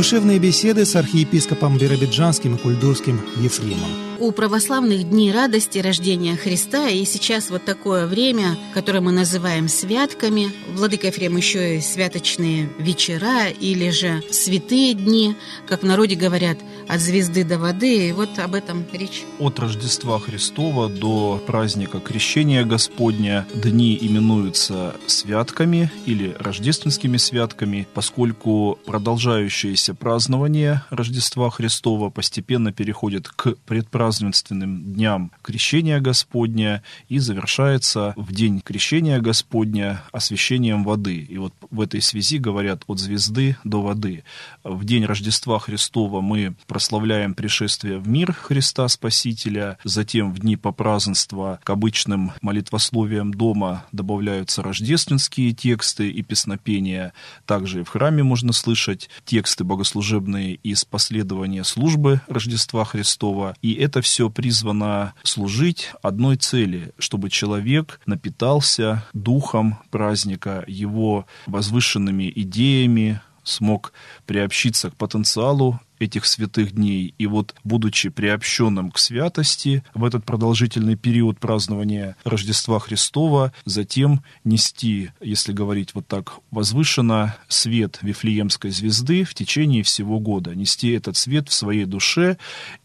Душевные беседы с архиепископом Биробиджанским и Кульдурским Ефремом. У православных дни радости рождения Христа, и сейчас вот такое время, которое мы называем святками. Владыка Ефрем еще и святочные вечера или же святые дни, как в народе говорят, от звезды до воды. И вот об этом речь. От Рождества Христова до праздника Крещения Господня дни именуются святками или рождественскими святками, поскольку продолжающееся празднование Рождества Христова постепенно переходит к предпразднованию празднественным дням Крещения Господня и завершается в день Крещения Господня освящением воды. И вот в этой связи говорят от звезды до воды. В день Рождества Христова мы прославляем пришествие в мир Христа Спасителя, затем в дни попразднества к обычным молитвословиям дома добавляются рождественские тексты и песнопения. Также и в храме можно слышать тексты богослужебные из последования службы Рождества Христова. И это это все призвано служить одной цели, чтобы человек напитался духом праздника, его возвышенными идеями, смог приобщиться к потенциалу этих святых дней. И вот, будучи приобщенным к святости в этот продолжительный период празднования Рождества Христова, затем нести, если говорить вот так возвышенно, свет Вифлеемской звезды в течение всего года. Нести этот свет в своей душе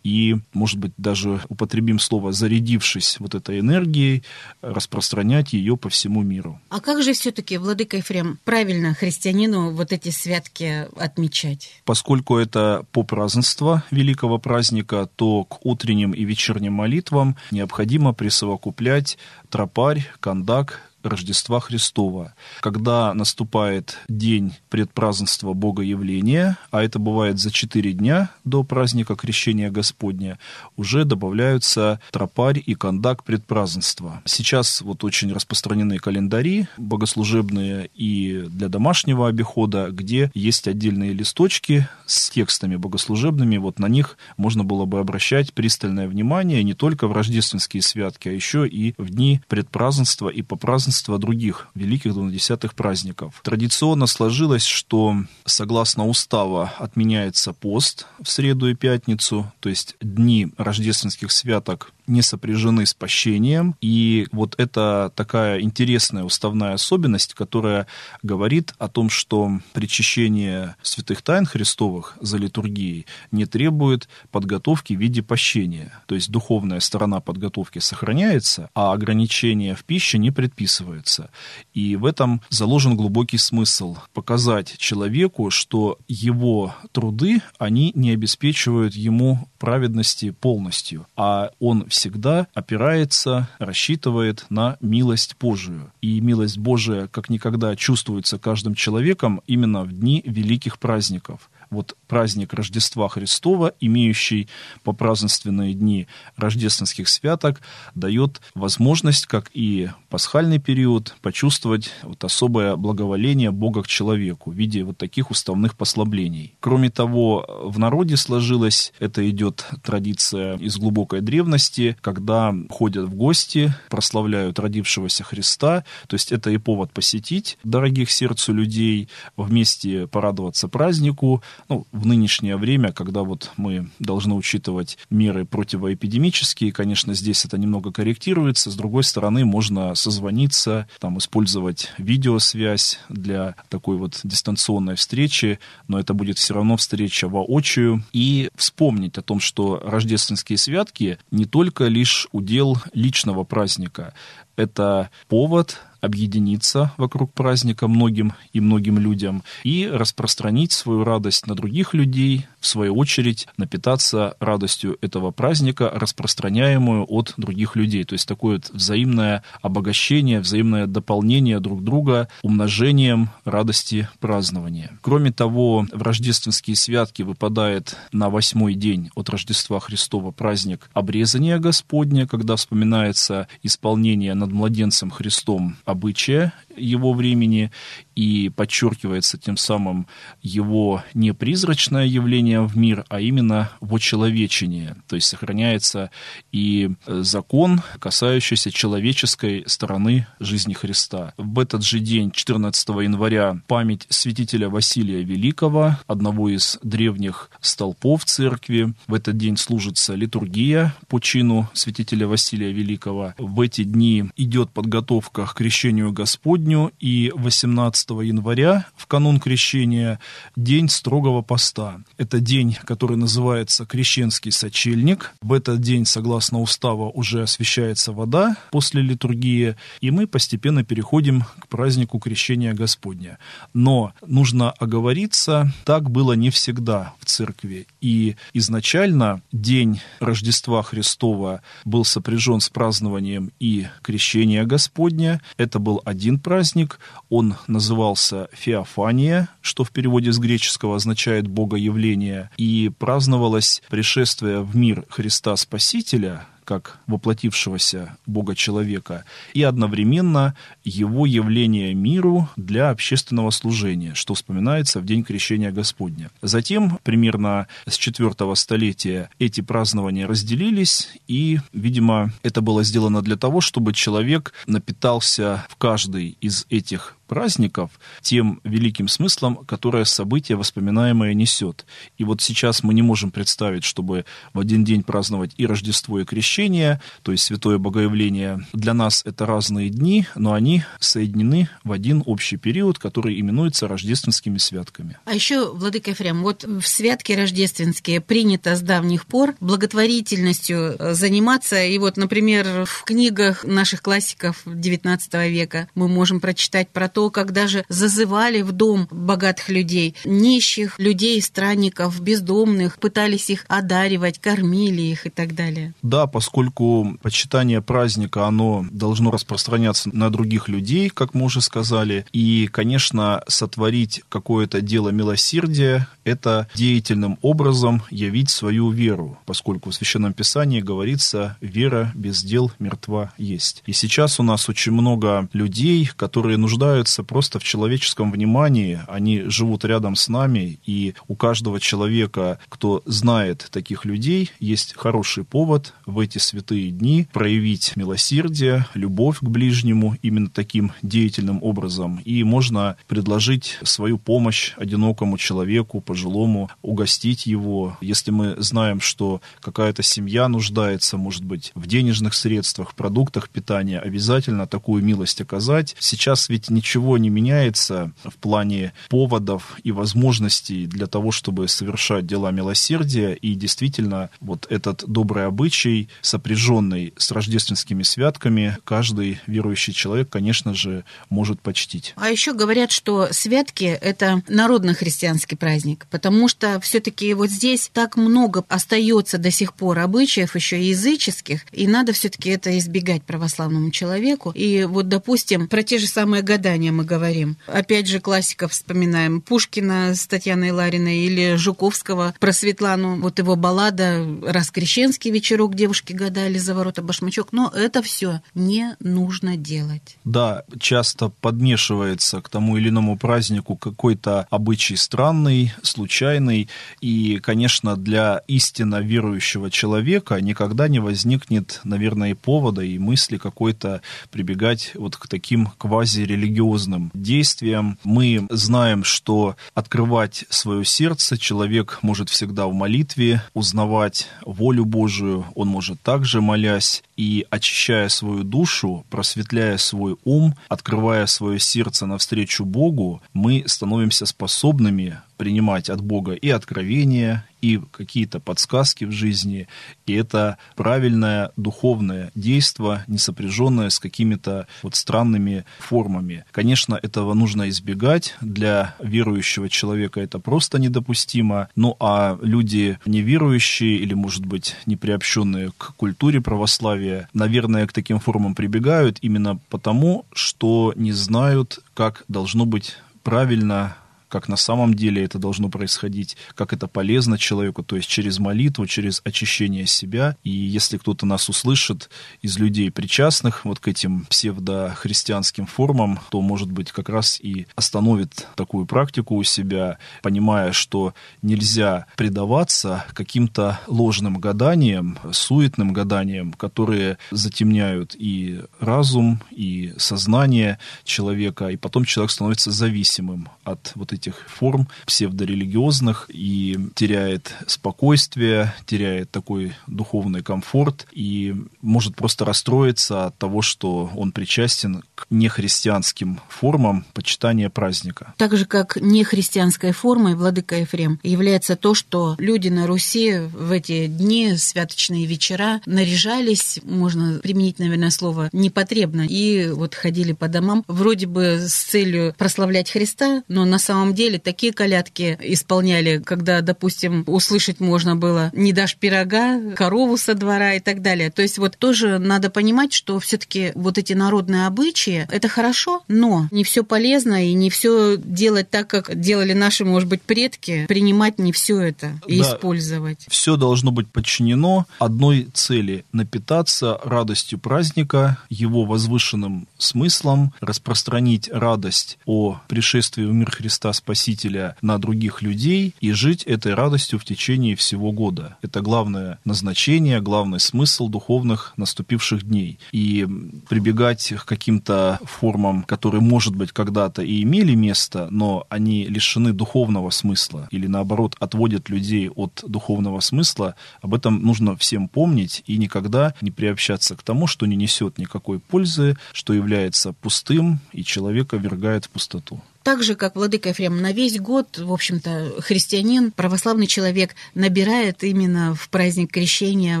и, может быть, даже употребим слово «зарядившись вот этой энергией», распространять ее по всему миру. А как же все-таки, Владыка Ефрем, правильно христианину вот эти святки отмечать? Поскольку это попразднество великого праздника, то к утренним и вечерним молитвам необходимо присовокуплять тропарь, кондак, Рождества Христова, когда наступает день предпразднества Богоявления, а это бывает за четыре дня до праздника Крещения Господня, уже добавляются тропарь и кондак предпразднества. Сейчас вот очень распространены календари богослужебные и для домашнего обихода, где есть отдельные листочки с текстами богослужебными, вот на них можно было бы обращать пристальное внимание не только в рождественские святки, а еще и в дни предпразднества и попразднества празднества других великих двунадесятых праздников. Традиционно сложилось, что согласно устава отменяется пост в среду и пятницу, то есть дни рождественских святок не сопряжены с пощением. И вот это такая интересная уставная особенность, которая говорит о том, что причащение святых тайн Христовых за литургией не требует подготовки в виде пощения. То есть духовная сторона подготовки сохраняется, а ограничения в пище не предписываются. И в этом заложен глубокий смысл – показать человеку, что его труды, они не обеспечивают ему праведности полностью, а он всегда опирается, рассчитывает на милость Божию. И милость Божия как никогда чувствуется каждым человеком именно в дни великих праздников вот праздник Рождества Христова, имеющий по празднественные дни рождественских святок, дает возможность, как и пасхальный период, почувствовать вот особое благоволение Бога к человеку в виде вот таких уставных послаблений. Кроме того, в народе сложилась, это идет традиция из глубокой древности, когда ходят в гости, прославляют родившегося Христа, то есть это и повод посетить дорогих сердцу людей, вместе порадоваться празднику, ну, в нынешнее время, когда вот мы должны учитывать меры противоэпидемические, конечно, здесь это немного корректируется. С другой стороны, можно созвониться, там, использовать видеосвязь для такой вот дистанционной встречи, но это будет все равно встреча воочию. И вспомнить о том, что рождественские святки не только лишь удел личного праздника, это повод объединиться вокруг праздника многим и многим людям и распространить свою радость на других людей, в свою очередь напитаться радостью этого праздника, распространяемую от других людей. То есть такое вот взаимное обогащение, взаимное дополнение друг друга умножением радости празднования. Кроме того, в рождественские святки выпадает на восьмой день от Рождества Христова праздник обрезания Господня, когда вспоминается исполнение над младенцем Христом обычая его времени, и подчеркивается тем самым его не призрачное явление в мир, а именно вочеловечение. То есть сохраняется и закон, касающийся человеческой стороны жизни Христа. В этот же день, 14 января, память святителя Василия Великого, одного из древних столпов церкви. В этот день служится литургия по чину святителя Василия Великого. В эти дни идет подготовка к крещению Господню, и 18 января, в канун крещения, день строгого поста. Это день, который называется Крещенский сочельник. В этот день, согласно устава, уже освещается вода после литургии, и мы постепенно переходим к празднику крещения Господня. Но нужно оговориться, так было не всегда в церкви. И изначально день Рождества Христова был сопряжен с празднованием и крещения Господня. Это был один праздник. Он назывался Феофания, что в переводе с греческого означает «богоявление», и праздновалось пришествие в мир Христа Спасителя, как воплотившегося Бога-человека, и одновременно его явление миру для общественного служения, что вспоминается в День Крещения Господня. Затем, примерно с IV столетия, эти празднования разделились, и, видимо, это было сделано для того, чтобы человек напитался в каждый из этих праздников тем великим смыслом, которое событие воспоминаемое несет. И вот сейчас мы не можем представить, чтобы в один день праздновать и Рождество, и Крещение, то есть Святое Богоявление. Для нас это разные дни, но они соединены в один общий период, который именуется рождественскими святками. А еще, Владыка Ефрем, вот в святки рождественские принято с давних пор благотворительностью э, заниматься. И вот, например, в книгах наших классиков XIX века мы можем прочитать про то, то, как даже зазывали в дом богатых людей, нищих, людей, странников, бездомных, пытались их одаривать, кормили их и так далее. Да, поскольку почитание праздника, оно должно распространяться на других людей, как мы уже сказали, и, конечно, сотворить какое-то дело милосердия, это деятельным образом явить свою веру, поскольку в Священном Писании говорится «вера без дел мертва есть». И сейчас у нас очень много людей, которые нуждаются нуждаются просто в человеческом внимании. Они живут рядом с нами, и у каждого человека, кто знает таких людей, есть хороший повод в эти святые дни проявить милосердие, любовь к ближнему именно таким деятельным образом. И можно предложить свою помощь одинокому человеку, пожилому, угостить его. Если мы знаем, что какая-то семья нуждается, может быть, в денежных средствах, продуктах питания, обязательно такую милость оказать. Сейчас ведь ничего ничего не меняется в плане поводов и возможностей для того, чтобы совершать дела милосердия. И действительно, вот этот добрый обычай, сопряженный с рождественскими святками, каждый верующий человек, конечно же, может почтить. А еще говорят, что святки – это народно-христианский праздник, потому что все-таки вот здесь так много остается до сих пор обычаев, еще языческих, и надо все-таки это избегать православному человеку. И вот, допустим, про те же самые гадания мы говорим. Опять же, классиков вспоминаем. Пушкина с Татьяной Лариной или Жуковского про Светлану. Вот его баллада «Раскрещенский вечерок» девушки гадали за ворота башмачок. Но это все не нужно делать. Да, часто подмешивается к тому или иному празднику какой-то обычай странный, случайный. И, конечно, для истинно верующего человека никогда не возникнет, наверное, и повода, и мысли какой-то прибегать вот к таким квазирелигиозным религиозным действиям. Мы знаем, что открывать свое сердце человек может всегда в молитве, узнавать волю Божию, он может также молясь и очищая свою душу, просветляя свой ум, открывая свое сердце навстречу Богу, мы становимся способными принимать от Бога и откровения, и какие-то подсказки в жизни. И это правильное духовное действие, не сопряженное с какими-то вот странными формами. Конечно, этого нужно избегать. Для верующего человека это просто недопустимо. Ну а люди неверующие или, может быть, не приобщенные к культуре православия, наверное, к таким формам прибегают именно потому, что не знают, как должно быть правильно как на самом деле это должно происходить, как это полезно человеку, то есть через молитву, через очищение себя. И если кто-то нас услышит из людей причастных вот к этим псевдохристианским формам, то, может быть, как раз и остановит такую практику у себя, понимая, что нельзя предаваться каким-то ложным гаданиям, суетным гаданиям, которые затемняют и разум, и сознание человека, и потом человек становится зависимым от вот этих форм псевдорелигиозных и теряет спокойствие, теряет такой духовный комфорт и может просто расстроиться от того, что он причастен к нехристианским формам почитания праздника. Так же, как нехристианской формой, Владыка Ефрем, является то, что люди на Руси в эти дни, святочные вечера, наряжались, можно применить, наверное, слово непотребно, и вот ходили по домам, вроде бы с целью прославлять Христа, но на самом деле такие колядки исполняли, когда, допустим, услышать можно было «не дашь пирога», «корову со двора» и так далее. То есть вот тоже надо понимать, что все-таки вот эти народные обычаи – это хорошо, но не все полезно и не все делать так, как делали наши, может быть, предки, принимать не все это и да, использовать. Все должно быть подчинено одной цели – напитаться радостью праздника, его возвышенным смыслом, распространить радость о пришествии в мир Христа Спасителя на других людей и жить этой радостью в течение всего года. Это главное назначение, главный смысл духовных наступивших дней. И прибегать к каким-то формам, которые, может быть, когда-то и имели место, но они лишены духовного смысла или, наоборот, отводят людей от духовного смысла, об этом нужно всем помнить и никогда не приобщаться к тому, что не несет никакой пользы, что является пустым и человека вергает в пустоту. Так же, как Владыка Ефрем, на весь год, в общем-то, христианин, православный человек набирает именно в праздник крещения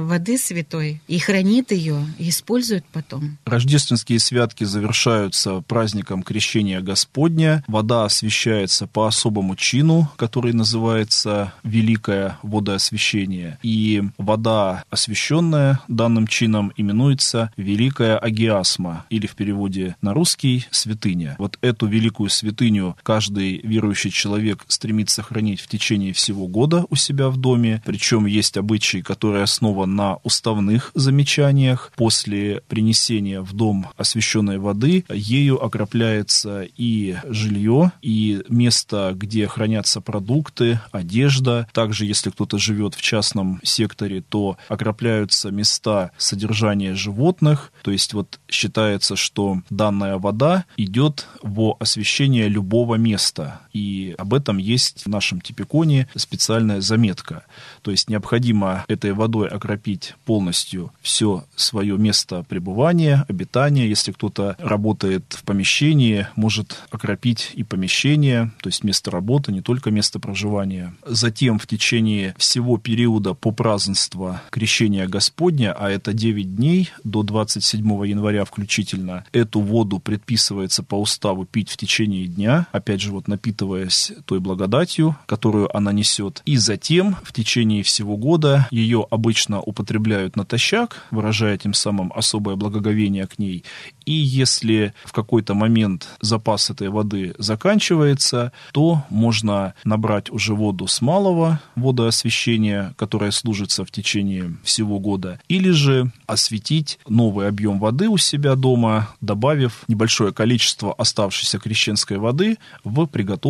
воды святой и хранит ее, и использует потом. Рождественские святки завершаются праздником крещения Господня. Вода освящается по особому чину, который называется Великое водоосвящение. И вода, освященная данным чином, именуется Великая Агиасма, или в переводе на русский святыня. Вот эту великую святыню святыню каждый верующий человек стремится хранить в течение всего года у себя в доме. Причем есть обычай, который основан на уставных замечаниях. После принесения в дом освященной воды ею окропляется и жилье, и место, где хранятся продукты, одежда. Также, если кто-то живет в частном секторе, то окропляются места содержания животных. То есть вот считается, что данная вода идет во освящение любого места. И об этом есть в нашем типиконе специальная заметка. То есть необходимо этой водой окропить полностью все свое место пребывания, обитания. Если кто-то работает в помещении, может окропить и помещение, то есть место работы, не только место проживания. Затем в течение всего периода по празднества крещения Господня, а это 9 дней до 27 января включительно, эту воду предписывается по уставу пить в течение дня, опять же, вот напитываясь той благодатью, которую она несет. И затем в течение всего года ее обычно употребляют натощак, выражая тем самым особое благоговение к ней. И если в какой-то момент запас этой воды заканчивается, то можно набрать уже воду с малого водоосвещения, которое служится в течение всего года, или же осветить новый объем воды у себя дома, добавив небольшое количество оставшейся крещенской воды в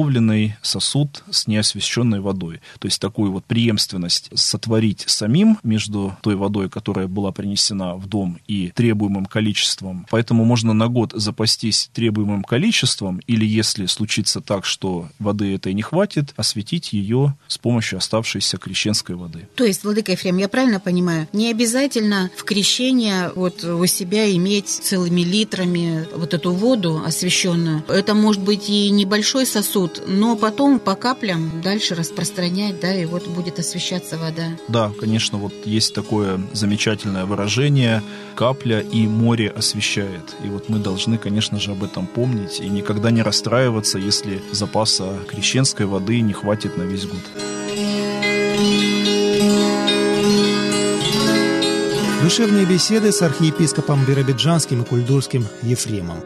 приготовленный сосуд с неосвященной водой. То есть такую вот преемственность сотворить самим между той водой, которая была принесена в дом, и требуемым количеством. Поэтому можно на год запастись требуемым количеством, или если случится так, что воды этой не хватит, осветить ее с помощью оставшейся крещенской воды. То есть, Владыка Ефрем, я правильно понимаю, не обязательно в крещение вот у себя иметь целыми литрами вот эту воду освященную. Это может быть и небольшой сосуд, но потом по каплям дальше распространять, да, и вот будет освещаться вода. Да, конечно, вот есть такое замечательное выражение «капля и море освещает». И вот мы должны, конечно же, об этом помнить и никогда не расстраиваться, если запаса крещенской воды не хватит на весь год. Душевные беседы с архиепископом Биробиджанским и Кульдурским Ефремом.